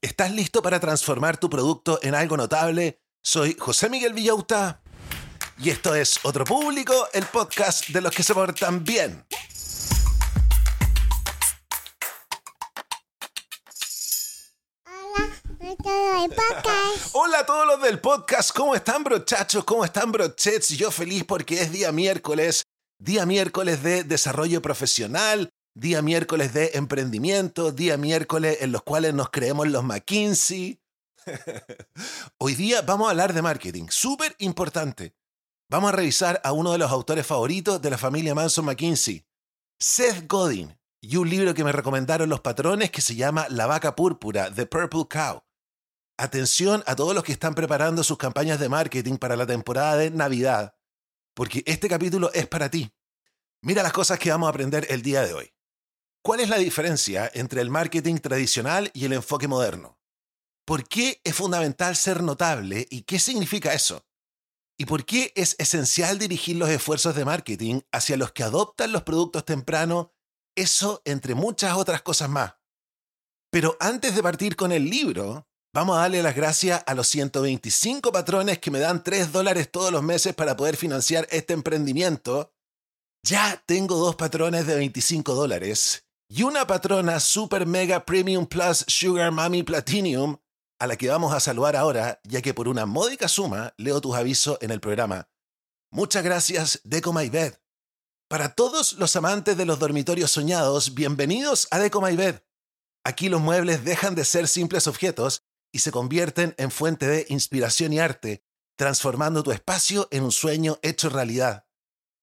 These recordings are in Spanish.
¿Estás listo para transformar tu producto en algo notable? Soy José Miguel Villauta y esto es Otro Público, el podcast de los que se portan bien. Hola a todos los del podcast, ¿cómo están brochachos? ¿Cómo están brochets? Yo feliz porque es día miércoles, día miércoles de desarrollo profesional, día miércoles de emprendimiento, día miércoles en los cuales nos creemos los McKinsey. Hoy día vamos a hablar de marketing, súper importante. Vamos a revisar a uno de los autores favoritos de la familia Manson McKinsey, Seth Godin, y un libro que me recomendaron los patrones que se llama La vaca púrpura, The Purple Cow. Atención a todos los que están preparando sus campañas de marketing para la temporada de Navidad, porque este capítulo es para ti. Mira las cosas que vamos a aprender el día de hoy. ¿Cuál es la diferencia entre el marketing tradicional y el enfoque moderno? ¿Por qué es fundamental ser notable y qué significa eso? ¿Y por qué es esencial dirigir los esfuerzos de marketing hacia los que adoptan los productos temprano? Eso entre muchas otras cosas más. Pero antes de partir con el libro, vamos a darle las gracias a los 125 patrones que me dan 3 dólares todos los meses para poder financiar este emprendimiento. Ya tengo dos patrones de 25 dólares y una patrona Super Mega Premium Plus Sugar Mami Platinum, a la que vamos a saludar ahora, ya que por una módica suma leo tus avisos en el programa. Muchas gracias, Deco My Bed. Para todos los amantes de los dormitorios soñados, bienvenidos a Deco My Bed. Aquí los muebles dejan de ser simples objetos y se convierten en fuente de inspiración y arte, transformando tu espacio en un sueño hecho realidad.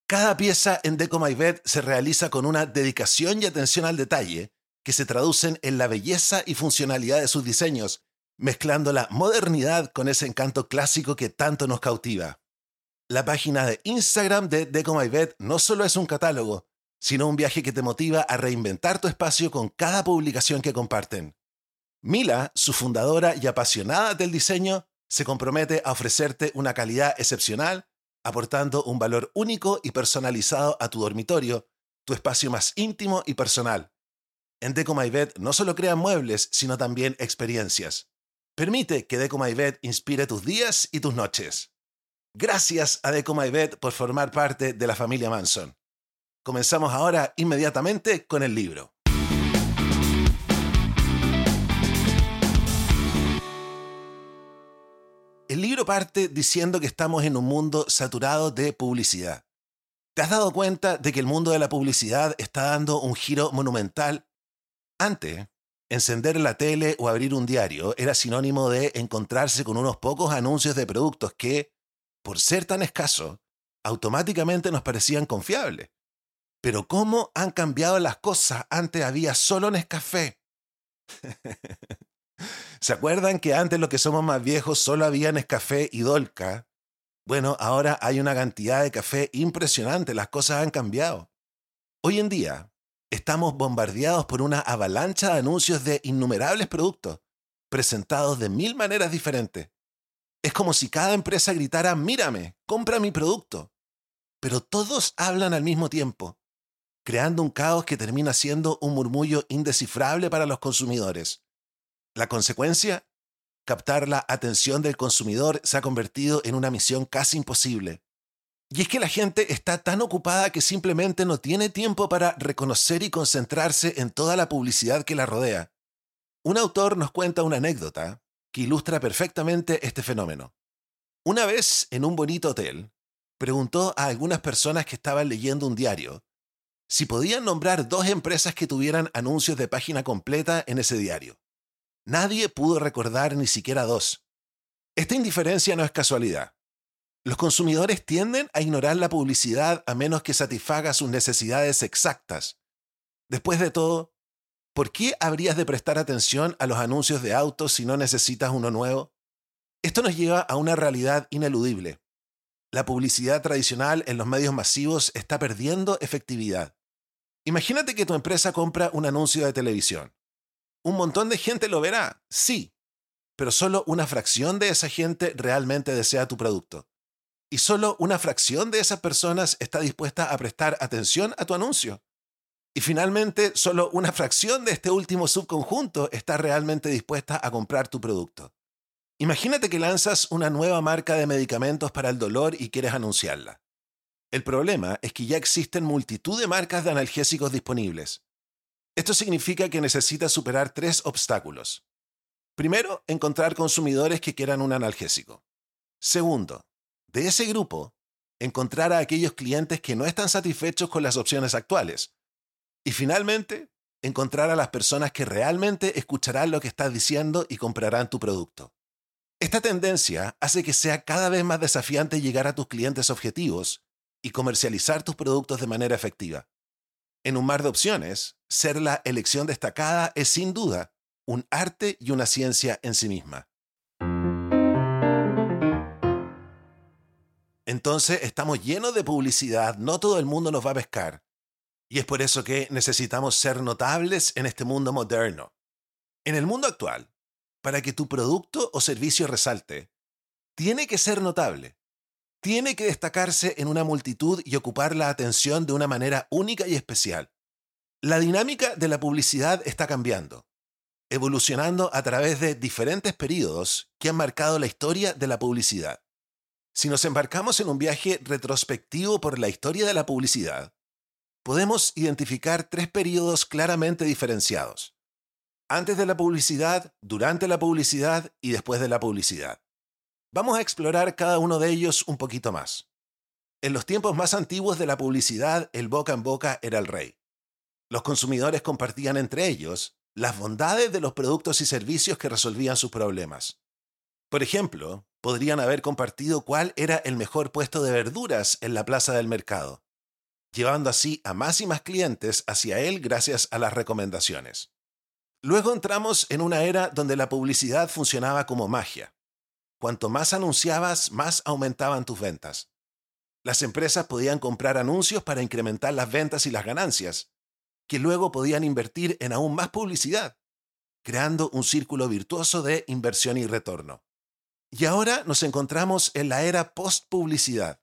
Cada pieza en Deco My Bed se realiza con una dedicación y atención al detalle que se traducen en la belleza y funcionalidad de sus diseños, mezclando la modernidad con ese encanto clásico que tanto nos cautiva. La página de Instagram de Deco My Bed no solo es un catálogo, sino un viaje que te motiva a reinventar tu espacio con cada publicación que comparten. Mila, su fundadora y apasionada del diseño, se compromete a ofrecerte una calidad excepcional aportando un valor único y personalizado a tu dormitorio, tu espacio más íntimo y personal. En Deco My Bed no solo crean muebles, sino también experiencias. Permite que Deco My Bed inspire tus días y tus noches. Gracias a Deco My Bed por formar parte de la familia Manson. Comenzamos ahora inmediatamente con el libro. El libro parte diciendo que estamos en un mundo saturado de publicidad. ¿Te has dado cuenta de que el mundo de la publicidad está dando un giro monumental? Antes, encender la tele o abrir un diario era sinónimo de encontrarse con unos pocos anuncios de productos que, por ser tan escasos, automáticamente nos parecían confiables. Pero ¿cómo han cambiado las cosas? Antes había solo Nescafé. ¿Se acuerdan que antes los que somos más viejos solo había Nescafé y Dolca? Bueno, ahora hay una cantidad de café impresionante, las cosas han cambiado. Hoy en día estamos bombardeados por una avalancha de anuncios de innumerables productos, presentados de mil maneras diferentes. Es como si cada empresa gritara, mírame, compra mi producto. Pero todos hablan al mismo tiempo, creando un caos que termina siendo un murmullo indescifrable para los consumidores. La consecuencia, captar la atención del consumidor se ha convertido en una misión casi imposible. Y es que la gente está tan ocupada que simplemente no tiene tiempo para reconocer y concentrarse en toda la publicidad que la rodea. Un autor nos cuenta una anécdota que ilustra perfectamente este fenómeno. Una vez, en un bonito hotel, preguntó a algunas personas que estaban leyendo un diario si podían nombrar dos empresas que tuvieran anuncios de página completa en ese diario. Nadie pudo recordar ni siquiera dos. Esta indiferencia no es casualidad. Los consumidores tienden a ignorar la publicidad a menos que satisfaga sus necesidades exactas. Después de todo, ¿por qué habrías de prestar atención a los anuncios de autos si no necesitas uno nuevo? Esto nos lleva a una realidad ineludible. La publicidad tradicional en los medios masivos está perdiendo efectividad. Imagínate que tu empresa compra un anuncio de televisión. ¿Un montón de gente lo verá? Sí, pero solo una fracción de esa gente realmente desea tu producto. Y solo una fracción de esas personas está dispuesta a prestar atención a tu anuncio. Y finalmente, solo una fracción de este último subconjunto está realmente dispuesta a comprar tu producto. Imagínate que lanzas una nueva marca de medicamentos para el dolor y quieres anunciarla. El problema es que ya existen multitud de marcas de analgésicos disponibles. Esto significa que necesitas superar tres obstáculos. Primero, encontrar consumidores que quieran un analgésico. Segundo, de ese grupo, encontrar a aquellos clientes que no están satisfechos con las opciones actuales. Y finalmente, encontrar a las personas que realmente escucharán lo que estás diciendo y comprarán tu producto. Esta tendencia hace que sea cada vez más desafiante llegar a tus clientes objetivos y comercializar tus productos de manera efectiva. En un mar de opciones, ser la elección destacada es sin duda un arte y una ciencia en sí misma. Entonces estamos llenos de publicidad, no todo el mundo nos va a pescar. Y es por eso que necesitamos ser notables en este mundo moderno. En el mundo actual, para que tu producto o servicio resalte, tiene que ser notable. Tiene que destacarse en una multitud y ocupar la atención de una manera única y especial. La dinámica de la publicidad está cambiando, evolucionando a través de diferentes periodos que han marcado la historia de la publicidad. Si nos embarcamos en un viaje retrospectivo por la historia de la publicidad, podemos identificar tres periodos claramente diferenciados. Antes de la publicidad, durante la publicidad y después de la publicidad. Vamos a explorar cada uno de ellos un poquito más. En los tiempos más antiguos de la publicidad, el boca en boca era el rey. Los consumidores compartían entre ellos las bondades de los productos y servicios que resolvían sus problemas. Por ejemplo, podrían haber compartido cuál era el mejor puesto de verduras en la plaza del mercado, llevando así a más y más clientes hacia él gracias a las recomendaciones. Luego entramos en una era donde la publicidad funcionaba como magia. Cuanto más anunciabas, más aumentaban tus ventas. Las empresas podían comprar anuncios para incrementar las ventas y las ganancias, que luego podían invertir en aún más publicidad, creando un círculo virtuoso de inversión y retorno. Y ahora nos encontramos en la era post-publicidad.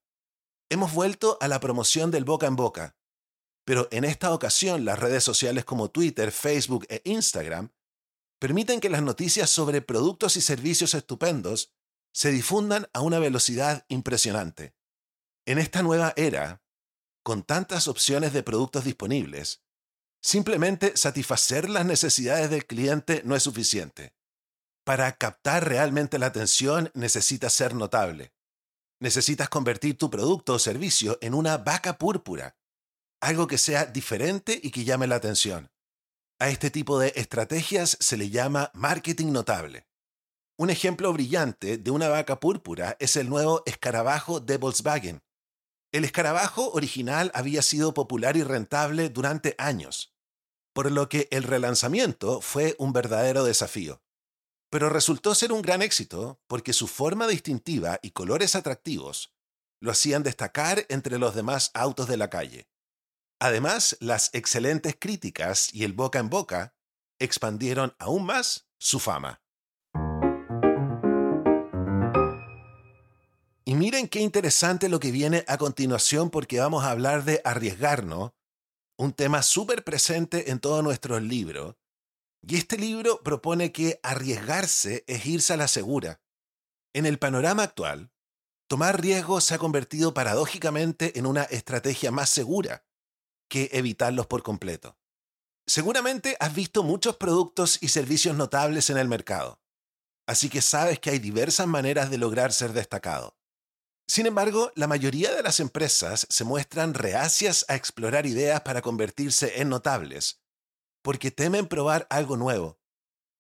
Hemos vuelto a la promoción del boca en boca, pero en esta ocasión las redes sociales como Twitter, Facebook e Instagram permiten que las noticias sobre productos y servicios estupendos se difundan a una velocidad impresionante. En esta nueva era, con tantas opciones de productos disponibles, simplemente satisfacer las necesidades del cliente no es suficiente. Para captar realmente la atención necesitas ser notable. Necesitas convertir tu producto o servicio en una vaca púrpura, algo que sea diferente y que llame la atención. A este tipo de estrategias se le llama marketing notable. Un ejemplo brillante de una vaca púrpura es el nuevo escarabajo de Volkswagen. El escarabajo original había sido popular y rentable durante años, por lo que el relanzamiento fue un verdadero desafío pero resultó ser un gran éxito porque su forma distintiva y colores atractivos lo hacían destacar entre los demás autos de la calle. Además, las excelentes críticas y el boca en boca expandieron aún más su fama. Y miren qué interesante lo que viene a continuación porque vamos a hablar de arriesgarnos, un tema súper presente en todo nuestro libro, y este libro propone que arriesgarse es irse a la segura. En el panorama actual, tomar riesgos se ha convertido paradójicamente en una estrategia más segura que evitarlos por completo. Seguramente has visto muchos productos y servicios notables en el mercado, así que sabes que hay diversas maneras de lograr ser destacado. Sin embargo, la mayoría de las empresas se muestran reacias a explorar ideas para convertirse en notables, porque temen probar algo nuevo.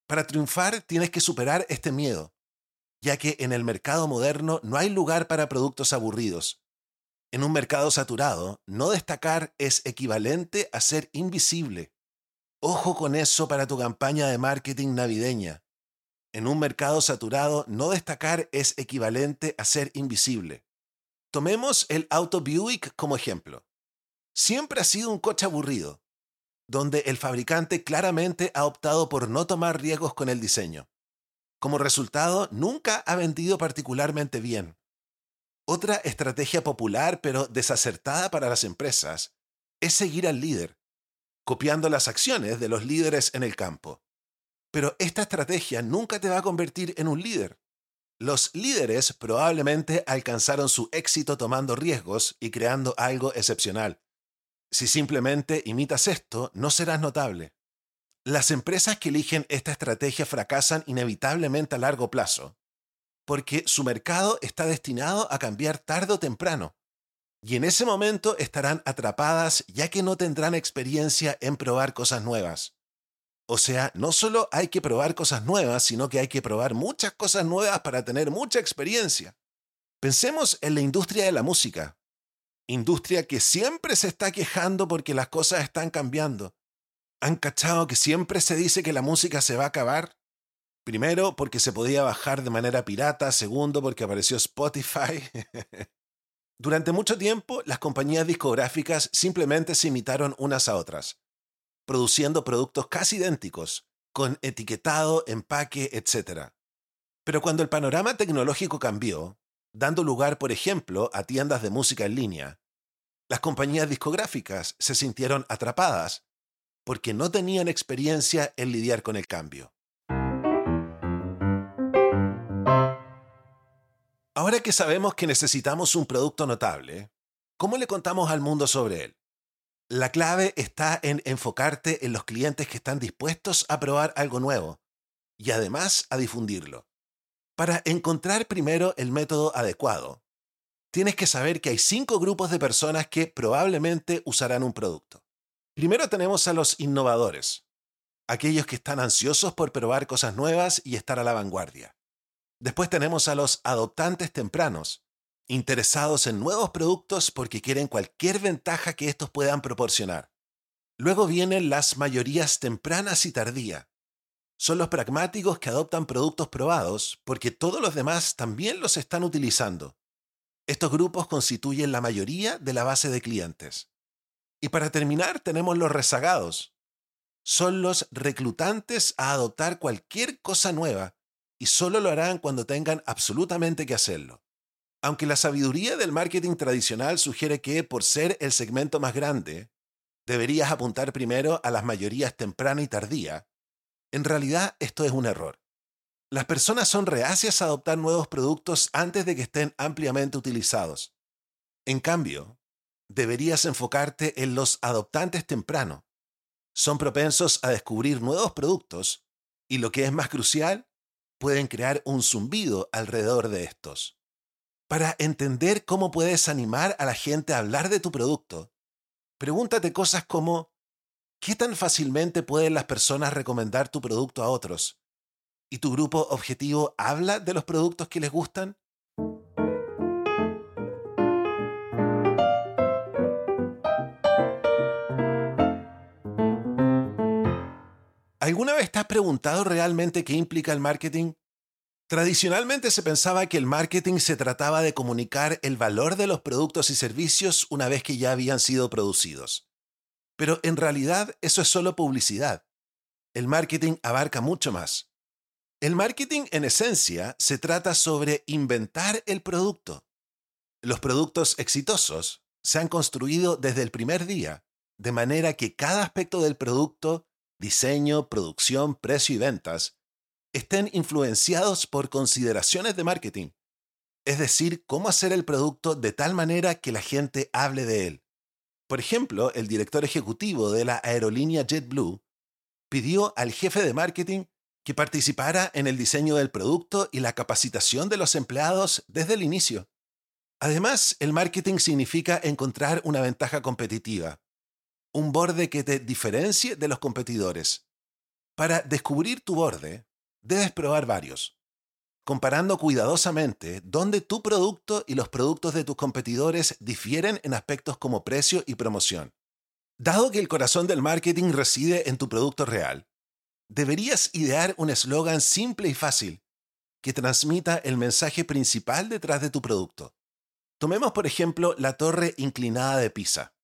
Para triunfar tienes que superar este miedo, ya que en el mercado moderno no hay lugar para productos aburridos. En un mercado saturado, no destacar es equivalente a ser invisible. Ojo con eso para tu campaña de marketing navideña. En un mercado saturado, no destacar es equivalente a ser invisible. Tomemos el auto Buick como ejemplo. Siempre ha sido un coche aburrido, donde el fabricante claramente ha optado por no tomar riesgos con el diseño. Como resultado, nunca ha vendido particularmente bien. Otra estrategia popular pero desacertada para las empresas es seguir al líder. copiando las acciones de los líderes en el campo. Pero esta estrategia nunca te va a convertir en un líder. Los líderes probablemente alcanzaron su éxito tomando riesgos y creando algo excepcional. Si simplemente imitas esto, no serás notable. Las empresas que eligen esta estrategia fracasan inevitablemente a largo plazo, porque su mercado está destinado a cambiar tarde o temprano, y en ese momento estarán atrapadas ya que no tendrán experiencia en probar cosas nuevas. O sea, no solo hay que probar cosas nuevas, sino que hay que probar muchas cosas nuevas para tener mucha experiencia. Pensemos en la industria de la música. Industria que siempre se está quejando porque las cosas están cambiando. ¿Han cachado que siempre se dice que la música se va a acabar? Primero, porque se podía bajar de manera pirata. Segundo, porque apareció Spotify. Durante mucho tiempo, las compañías discográficas simplemente se imitaron unas a otras produciendo productos casi idénticos, con etiquetado, empaque, etc. Pero cuando el panorama tecnológico cambió, dando lugar, por ejemplo, a tiendas de música en línea, las compañías discográficas se sintieron atrapadas porque no tenían experiencia en lidiar con el cambio. Ahora que sabemos que necesitamos un producto notable, ¿cómo le contamos al mundo sobre él? La clave está en enfocarte en los clientes que están dispuestos a probar algo nuevo y además a difundirlo. Para encontrar primero el método adecuado, tienes que saber que hay cinco grupos de personas que probablemente usarán un producto. Primero tenemos a los innovadores, aquellos que están ansiosos por probar cosas nuevas y estar a la vanguardia. Después tenemos a los adoptantes tempranos, interesados en nuevos productos porque quieren cualquier ventaja que estos puedan proporcionar. Luego vienen las mayorías tempranas y tardía. Son los pragmáticos que adoptan productos probados porque todos los demás también los están utilizando. Estos grupos constituyen la mayoría de la base de clientes. Y para terminar tenemos los rezagados. Son los reclutantes a adoptar cualquier cosa nueva y solo lo harán cuando tengan absolutamente que hacerlo. Aunque la sabiduría del marketing tradicional sugiere que, por ser el segmento más grande, deberías apuntar primero a las mayorías temprana y tardía, en realidad esto es un error. Las personas son reacias a adoptar nuevos productos antes de que estén ampliamente utilizados. En cambio, deberías enfocarte en los adoptantes temprano. Son propensos a descubrir nuevos productos y, lo que es más crucial, pueden crear un zumbido alrededor de estos. Para entender cómo puedes animar a la gente a hablar de tu producto, pregúntate cosas como, ¿qué tan fácilmente pueden las personas recomendar tu producto a otros? ¿Y tu grupo objetivo habla de los productos que les gustan? ¿Alguna vez te has preguntado realmente qué implica el marketing? Tradicionalmente se pensaba que el marketing se trataba de comunicar el valor de los productos y servicios una vez que ya habían sido producidos. Pero en realidad eso es solo publicidad. El marketing abarca mucho más. El marketing en esencia se trata sobre inventar el producto. Los productos exitosos se han construido desde el primer día, de manera que cada aspecto del producto, diseño, producción, precio y ventas, estén influenciados por consideraciones de marketing, es decir, cómo hacer el producto de tal manera que la gente hable de él. Por ejemplo, el director ejecutivo de la aerolínea JetBlue pidió al jefe de marketing que participara en el diseño del producto y la capacitación de los empleados desde el inicio. Además, el marketing significa encontrar una ventaja competitiva, un borde que te diferencie de los competidores. Para descubrir tu borde, debes probar varios, comparando cuidadosamente dónde tu producto y los productos de tus competidores difieren en aspectos como precio y promoción. Dado que el corazón del marketing reside en tu producto real, deberías idear un eslogan simple y fácil que transmita el mensaje principal detrás de tu producto. Tomemos por ejemplo la Torre Inclinada de Pisa.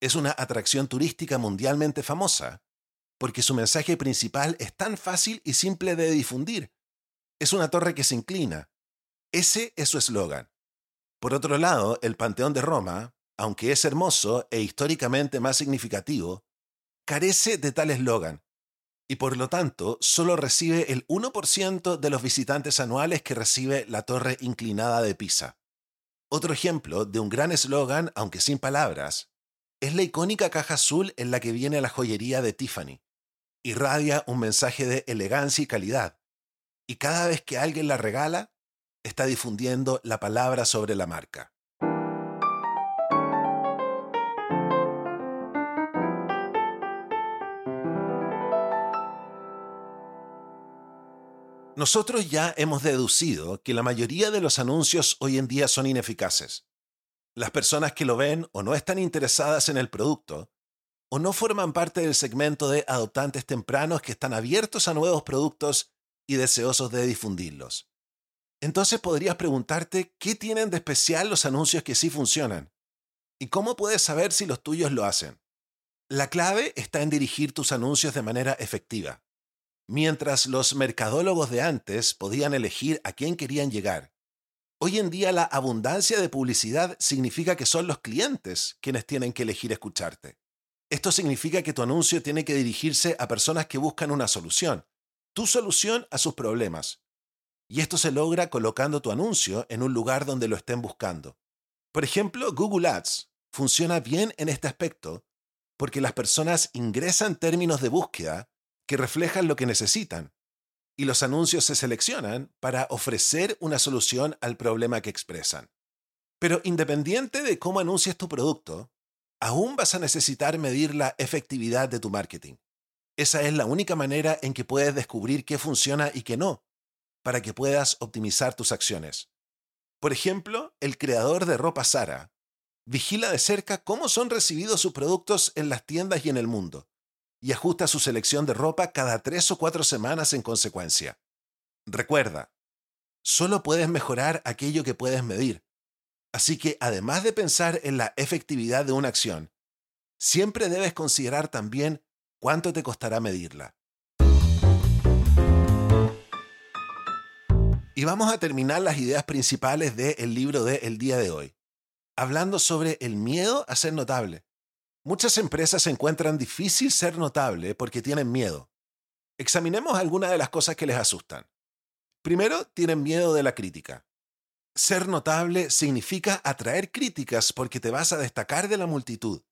Es una atracción turística mundialmente famosa porque su mensaje principal es tan fácil y simple de difundir. Es una torre que se inclina. Ese es su eslogan. Por otro lado, el Panteón de Roma, aunque es hermoso e históricamente más significativo, carece de tal eslogan y por lo tanto solo recibe el 1% de los visitantes anuales que recibe la torre inclinada de Pisa. Otro ejemplo de un gran eslogan, aunque sin palabras, es la icónica caja azul en la que viene la joyería de Tiffany. Irradia un mensaje de elegancia y calidad, y cada vez que alguien la regala, está difundiendo la palabra sobre la marca. Nosotros ya hemos deducido que la mayoría de los anuncios hoy en día son ineficaces. Las personas que lo ven o no están interesadas en el producto, o no forman parte del segmento de adoptantes tempranos que están abiertos a nuevos productos y deseosos de difundirlos. Entonces podrías preguntarte qué tienen de especial los anuncios que sí funcionan y cómo puedes saber si los tuyos lo hacen. La clave está en dirigir tus anuncios de manera efectiva. Mientras los mercadólogos de antes podían elegir a quién querían llegar, hoy en día la abundancia de publicidad significa que son los clientes quienes tienen que elegir escucharte. Esto significa que tu anuncio tiene que dirigirse a personas que buscan una solución, tu solución a sus problemas. Y esto se logra colocando tu anuncio en un lugar donde lo estén buscando. Por ejemplo, Google Ads funciona bien en este aspecto porque las personas ingresan términos de búsqueda que reflejan lo que necesitan, y los anuncios se seleccionan para ofrecer una solución al problema que expresan. Pero independiente de cómo anuncies tu producto, aún vas a necesitar medir la efectividad de tu marketing. Esa es la única manera en que puedes descubrir qué funciona y qué no, para que puedas optimizar tus acciones. Por ejemplo, el creador de ropa Sara vigila de cerca cómo son recibidos sus productos en las tiendas y en el mundo, y ajusta su selección de ropa cada tres o cuatro semanas en consecuencia. Recuerda, solo puedes mejorar aquello que puedes medir. Así que además de pensar en la efectividad de una acción, siempre debes considerar también cuánto te costará medirla. Y vamos a terminar las ideas principales del libro de El día de hoy, hablando sobre el miedo a ser notable. Muchas empresas encuentran difícil ser notable porque tienen miedo. Examinemos algunas de las cosas que les asustan. Primero, tienen miedo de la crítica. Ser notable significa atraer críticas porque te vas a destacar de la multitud.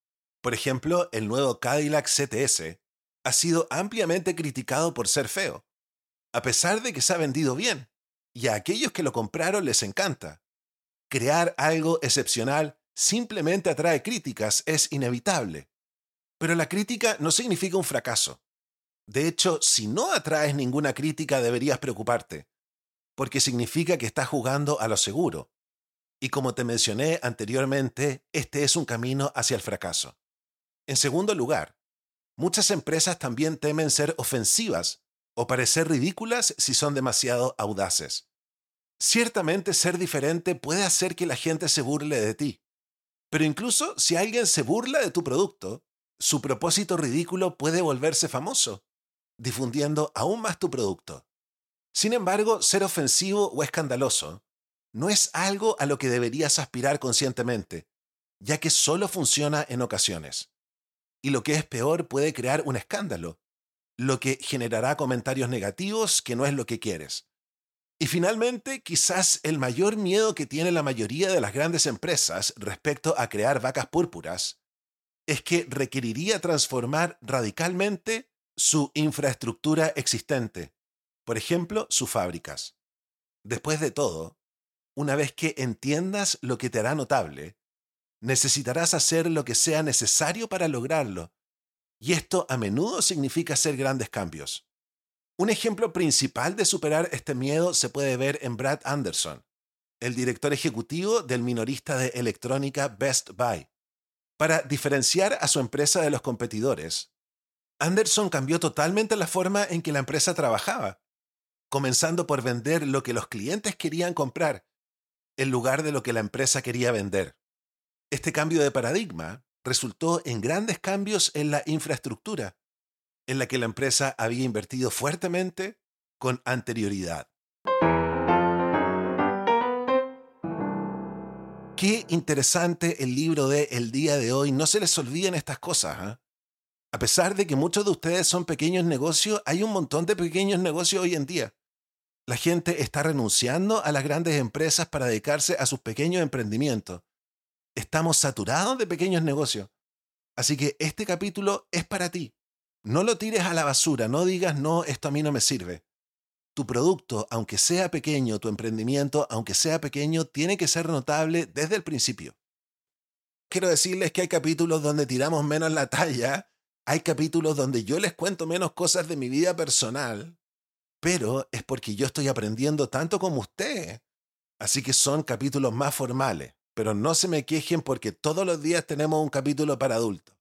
Por ejemplo, el nuevo Cadillac CTS ha sido ampliamente criticado por ser feo, a pesar de que se ha vendido bien, y a aquellos que lo compraron les encanta. Crear algo excepcional simplemente atrae críticas, es inevitable. Pero la crítica no significa un fracaso. De hecho, si no atraes ninguna crítica deberías preocuparte, porque significa que estás jugando a lo seguro. Y como te mencioné anteriormente, este es un camino hacia el fracaso. En segundo lugar, muchas empresas también temen ser ofensivas o parecer ridículas si son demasiado audaces. Ciertamente ser diferente puede hacer que la gente se burle de ti. Pero incluso si alguien se burla de tu producto, su propósito ridículo puede volverse famoso, difundiendo aún más tu producto. Sin embargo, ser ofensivo o escandaloso no es algo a lo que deberías aspirar conscientemente, ya que solo funciona en ocasiones. Y lo que es peor puede crear un escándalo, lo que generará comentarios negativos que no es lo que quieres. Y finalmente, quizás el mayor miedo que tiene la mayoría de las grandes empresas respecto a crear vacas púrpuras es que requeriría transformar radicalmente su infraestructura existente, por ejemplo, sus fábricas. Después de todo, una vez que entiendas lo que te hará notable, necesitarás hacer lo que sea necesario para lograrlo, y esto a menudo significa hacer grandes cambios. Un ejemplo principal de superar este miedo se puede ver en Brad Anderson, el director ejecutivo del minorista de electrónica Best Buy. Para diferenciar a su empresa de los competidores, Anderson cambió totalmente la forma en que la empresa trabajaba, comenzando por vender lo que los clientes querían comprar, en lugar de lo que la empresa quería vender. Este cambio de paradigma resultó en grandes cambios en la infraestructura, en la que la empresa había invertido fuertemente con anterioridad. Qué interesante el libro de El día de hoy. No se les olviden estas cosas. ¿ah? A pesar de que muchos de ustedes son pequeños negocios, hay un montón de pequeños negocios hoy en día. La gente está renunciando a las grandes empresas para dedicarse a sus pequeños emprendimientos. Estamos saturados de pequeños negocios. Así que este capítulo es para ti. No lo tires a la basura, no digas, no, esto a mí no me sirve. Tu producto, aunque sea pequeño, tu emprendimiento, aunque sea pequeño, tiene que ser notable desde el principio. Quiero decirles que hay capítulos donde tiramos menos la talla, hay capítulos donde yo les cuento menos cosas de mi vida personal, pero es porque yo estoy aprendiendo tanto como usted. Así que son capítulos más formales, pero no se me quejen porque todos los días tenemos un capítulo para adultos.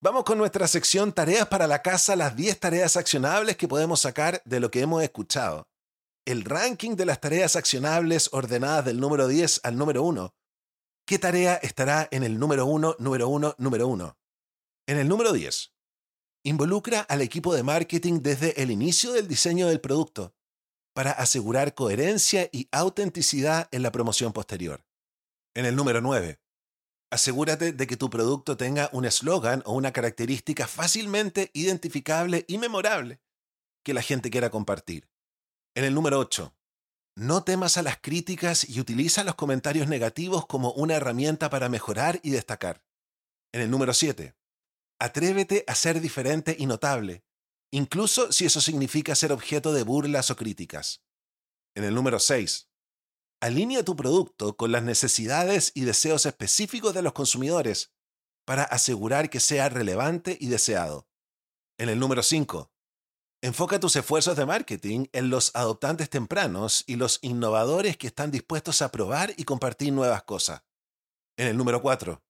Vamos con nuestra sección Tareas para la casa, las 10 tareas accionables que podemos sacar de lo que hemos escuchado. El ranking de las tareas accionables ordenadas del número 10 al número 1. ¿Qué tarea estará en el número 1, número 1, número 1? En el número 10. Involucra al equipo de marketing desde el inicio del diseño del producto para asegurar coherencia y autenticidad en la promoción posterior. En el número 9 Asegúrate de que tu producto tenga un eslogan o una característica fácilmente identificable y memorable que la gente quiera compartir. En el número 8. No temas a las críticas y utiliza los comentarios negativos como una herramienta para mejorar y destacar. En el número 7. Atrévete a ser diferente y notable, incluso si eso significa ser objeto de burlas o críticas. En el número 6. Alinea tu producto con las necesidades y deseos específicos de los consumidores para asegurar que sea relevante y deseado. En el número 5. Enfoca tus esfuerzos de marketing en los adoptantes tempranos y los innovadores que están dispuestos a probar y compartir nuevas cosas. En el número 4.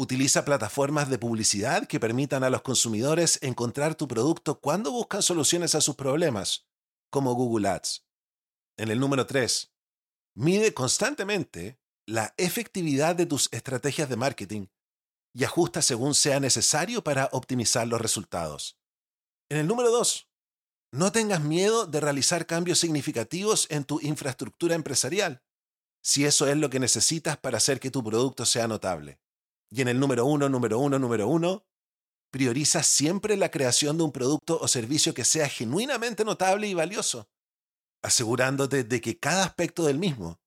Utiliza plataformas de publicidad que permitan a los consumidores encontrar tu producto cuando buscan soluciones a sus problemas, como Google Ads. En el número 3. Mide constantemente la efectividad de tus estrategias de marketing y ajusta según sea necesario para optimizar los resultados. En el número 2, no tengas miedo de realizar cambios significativos en tu infraestructura empresarial, si eso es lo que necesitas para hacer que tu producto sea notable. Y en el número 1, número 1, número 1, prioriza siempre la creación de un producto o servicio que sea genuinamente notable y valioso asegurándote de que cada aspecto del mismo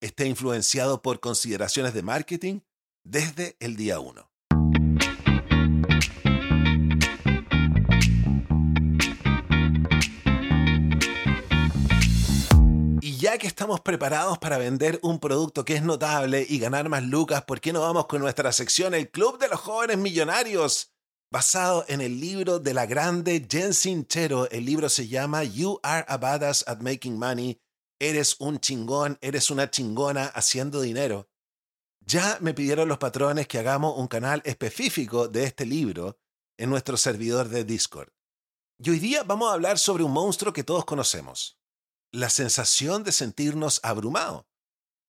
esté influenciado por consideraciones de marketing desde el día 1. Ya que estamos preparados para vender un producto que es notable y ganar más lucas, ¿por qué no vamos con nuestra sección El Club de los Jóvenes Millonarios? basado en el libro de la grande Jen Sincero. El libro se llama You Are a Badass at Making Money. Eres un chingón, eres una chingona haciendo dinero. Ya me pidieron los patrones que hagamos un canal específico de este libro en nuestro servidor de Discord. Y hoy día vamos a hablar sobre un monstruo que todos conocemos. La sensación de sentirnos abrumados.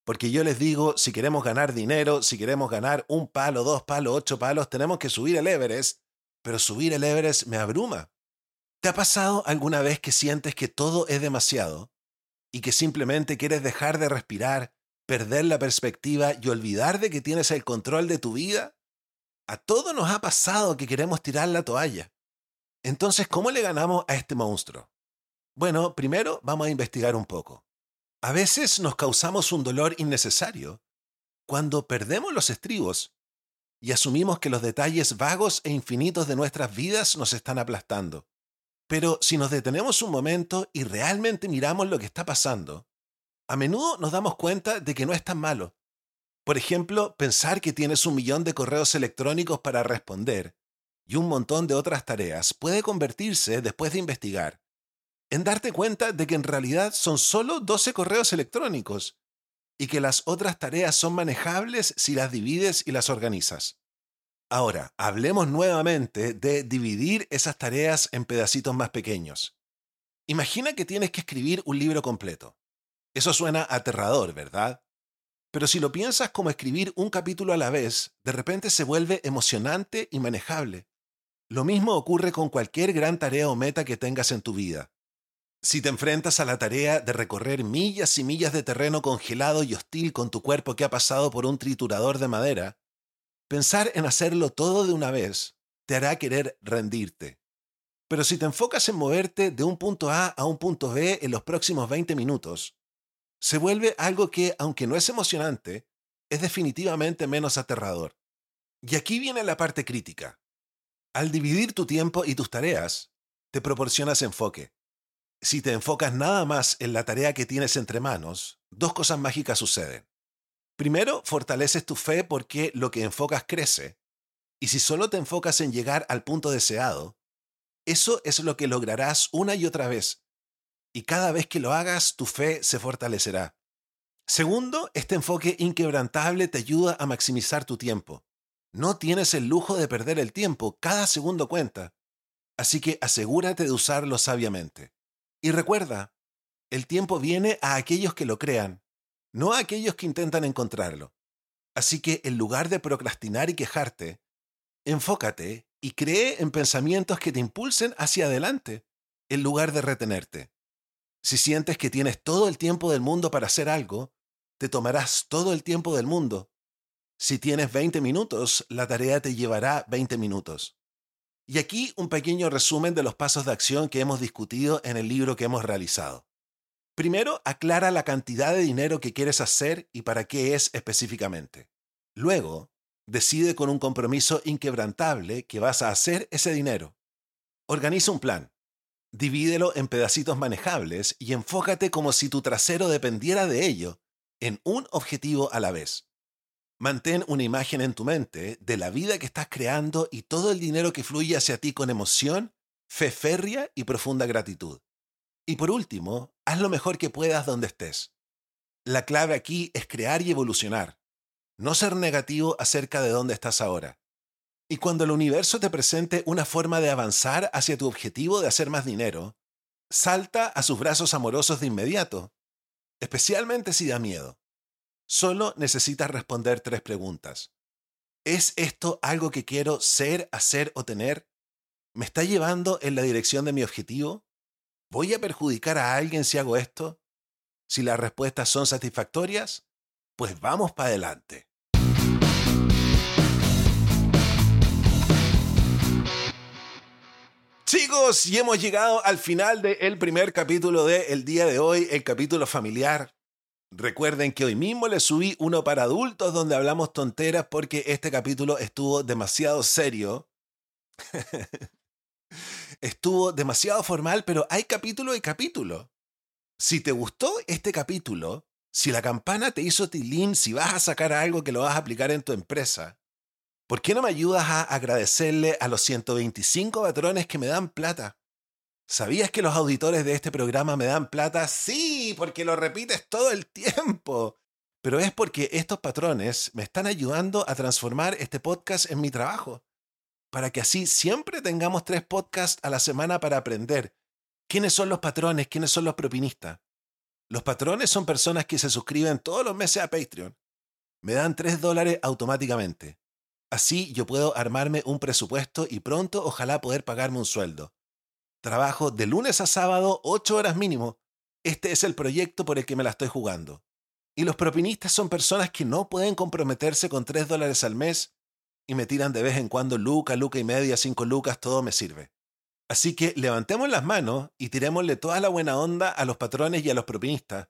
Porque yo les digo, si queremos ganar dinero, si queremos ganar un palo, dos palos, ocho palos, tenemos que subir el Everest pero subir el Everest me abruma. ¿Te ha pasado alguna vez que sientes que todo es demasiado y que simplemente quieres dejar de respirar, perder la perspectiva y olvidar de que tienes el control de tu vida? A todos nos ha pasado que queremos tirar la toalla. Entonces, ¿cómo le ganamos a este monstruo? Bueno, primero vamos a investigar un poco. A veces nos causamos un dolor innecesario cuando perdemos los estribos y asumimos que los detalles vagos e infinitos de nuestras vidas nos están aplastando. Pero si nos detenemos un momento y realmente miramos lo que está pasando, a menudo nos damos cuenta de que no es tan malo. Por ejemplo, pensar que tienes un millón de correos electrónicos para responder y un montón de otras tareas puede convertirse, después de investigar, en darte cuenta de que en realidad son solo 12 correos electrónicos y que las otras tareas son manejables si las divides y las organizas. Ahora, hablemos nuevamente de dividir esas tareas en pedacitos más pequeños. Imagina que tienes que escribir un libro completo. Eso suena aterrador, ¿verdad? Pero si lo piensas como escribir un capítulo a la vez, de repente se vuelve emocionante y manejable. Lo mismo ocurre con cualquier gran tarea o meta que tengas en tu vida. Si te enfrentas a la tarea de recorrer millas y millas de terreno congelado y hostil con tu cuerpo que ha pasado por un triturador de madera, pensar en hacerlo todo de una vez te hará querer rendirte. Pero si te enfocas en moverte de un punto A a un punto B en los próximos 20 minutos, se vuelve algo que, aunque no es emocionante, es definitivamente menos aterrador. Y aquí viene la parte crítica. Al dividir tu tiempo y tus tareas, te proporcionas enfoque. Si te enfocas nada más en la tarea que tienes entre manos, dos cosas mágicas suceden. Primero, fortaleces tu fe porque lo que enfocas crece. Y si solo te enfocas en llegar al punto deseado, eso es lo que lograrás una y otra vez. Y cada vez que lo hagas, tu fe se fortalecerá. Segundo, este enfoque inquebrantable te ayuda a maximizar tu tiempo. No tienes el lujo de perder el tiempo, cada segundo cuenta. Así que asegúrate de usarlo sabiamente. Y recuerda, el tiempo viene a aquellos que lo crean, no a aquellos que intentan encontrarlo. Así que en lugar de procrastinar y quejarte, enfócate y cree en pensamientos que te impulsen hacia adelante, en lugar de retenerte. Si sientes que tienes todo el tiempo del mundo para hacer algo, te tomarás todo el tiempo del mundo. Si tienes 20 minutos, la tarea te llevará 20 minutos. Y aquí un pequeño resumen de los pasos de acción que hemos discutido en el libro que hemos realizado. Primero, aclara la cantidad de dinero que quieres hacer y para qué es específicamente. Luego, decide con un compromiso inquebrantable que vas a hacer ese dinero. Organiza un plan. Divídelo en pedacitos manejables y enfócate como si tu trasero dependiera de ello, en un objetivo a la vez. Mantén una imagen en tu mente de la vida que estás creando y todo el dinero que fluye hacia ti con emoción, fe férrea y profunda gratitud. Y por último, haz lo mejor que puedas donde estés. La clave aquí es crear y evolucionar, no ser negativo acerca de dónde estás ahora. Y cuando el universo te presente una forma de avanzar hacia tu objetivo de hacer más dinero, salta a sus brazos amorosos de inmediato, especialmente si da miedo. Solo necesitas responder tres preguntas. ¿Es esto algo que quiero ser, hacer o tener? ¿Me está llevando en la dirección de mi objetivo? ¿Voy a perjudicar a alguien si hago esto? Si las respuestas son satisfactorias, pues vamos para adelante. Chicos, y hemos llegado al final del primer capítulo del el día de hoy, el capítulo familiar. Recuerden que hoy mismo les subí uno para adultos donde hablamos tonteras porque este capítulo estuvo demasiado serio. estuvo demasiado formal, pero hay capítulo y capítulo. Si te gustó este capítulo, si la campana te hizo tilín, si vas a sacar algo que lo vas a aplicar en tu empresa, ¿por qué no me ayudas a agradecerle a los 125 patrones que me dan plata? ¿Sabías que los auditores de este programa me dan plata? Sí, porque lo repites todo el tiempo. Pero es porque estos patrones me están ayudando a transformar este podcast en mi trabajo. Para que así siempre tengamos tres podcasts a la semana para aprender. ¿Quiénes son los patrones? ¿Quiénes son los propinistas? Los patrones son personas que se suscriben todos los meses a Patreon. Me dan tres dólares automáticamente. Así yo puedo armarme un presupuesto y pronto ojalá poder pagarme un sueldo. Trabajo de lunes a sábado, 8 horas mínimo. Este es el proyecto por el que me la estoy jugando. Y los propinistas son personas que no pueden comprometerse con 3 dólares al mes y me tiran de vez en cuando luca, luca y media, 5 lucas, todo me sirve. Así que levantemos las manos y tirémosle toda la buena onda a los patrones y a los propinistas.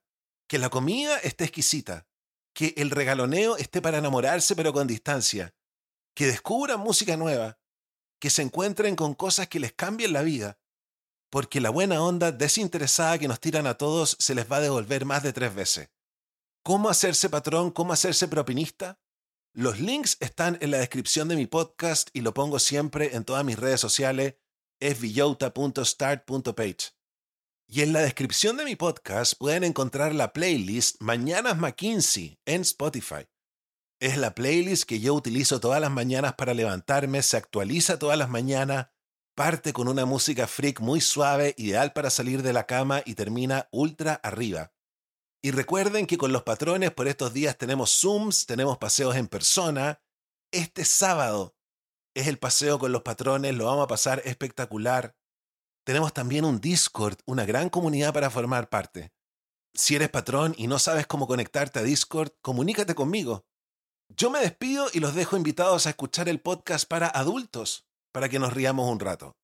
Que la comida esté exquisita. Que el regaloneo esté para enamorarse pero con distancia. Que descubran música nueva. Que se encuentren con cosas que les cambien la vida porque la buena onda desinteresada que nos tiran a todos se les va a devolver más de tres veces. ¿Cómo hacerse patrón? ¿Cómo hacerse propinista? Los links están en la descripción de mi podcast y lo pongo siempre en todas mis redes sociales, es Y en la descripción de mi podcast pueden encontrar la playlist Mañanas McKinsey en Spotify. Es la playlist que yo utilizo todas las mañanas para levantarme, se actualiza todas las mañanas, Parte con una música freak muy suave, ideal para salir de la cama y termina ultra arriba. Y recuerden que con los patrones por estos días tenemos Zooms, tenemos paseos en persona. Este sábado es el paseo con los patrones, lo vamos a pasar espectacular. Tenemos también un Discord, una gran comunidad para formar parte. Si eres patrón y no sabes cómo conectarte a Discord, comunícate conmigo. Yo me despido y los dejo invitados a escuchar el podcast para adultos para que nos riamos un rato.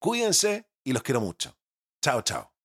Cuídense y los quiero mucho. Chao, chao.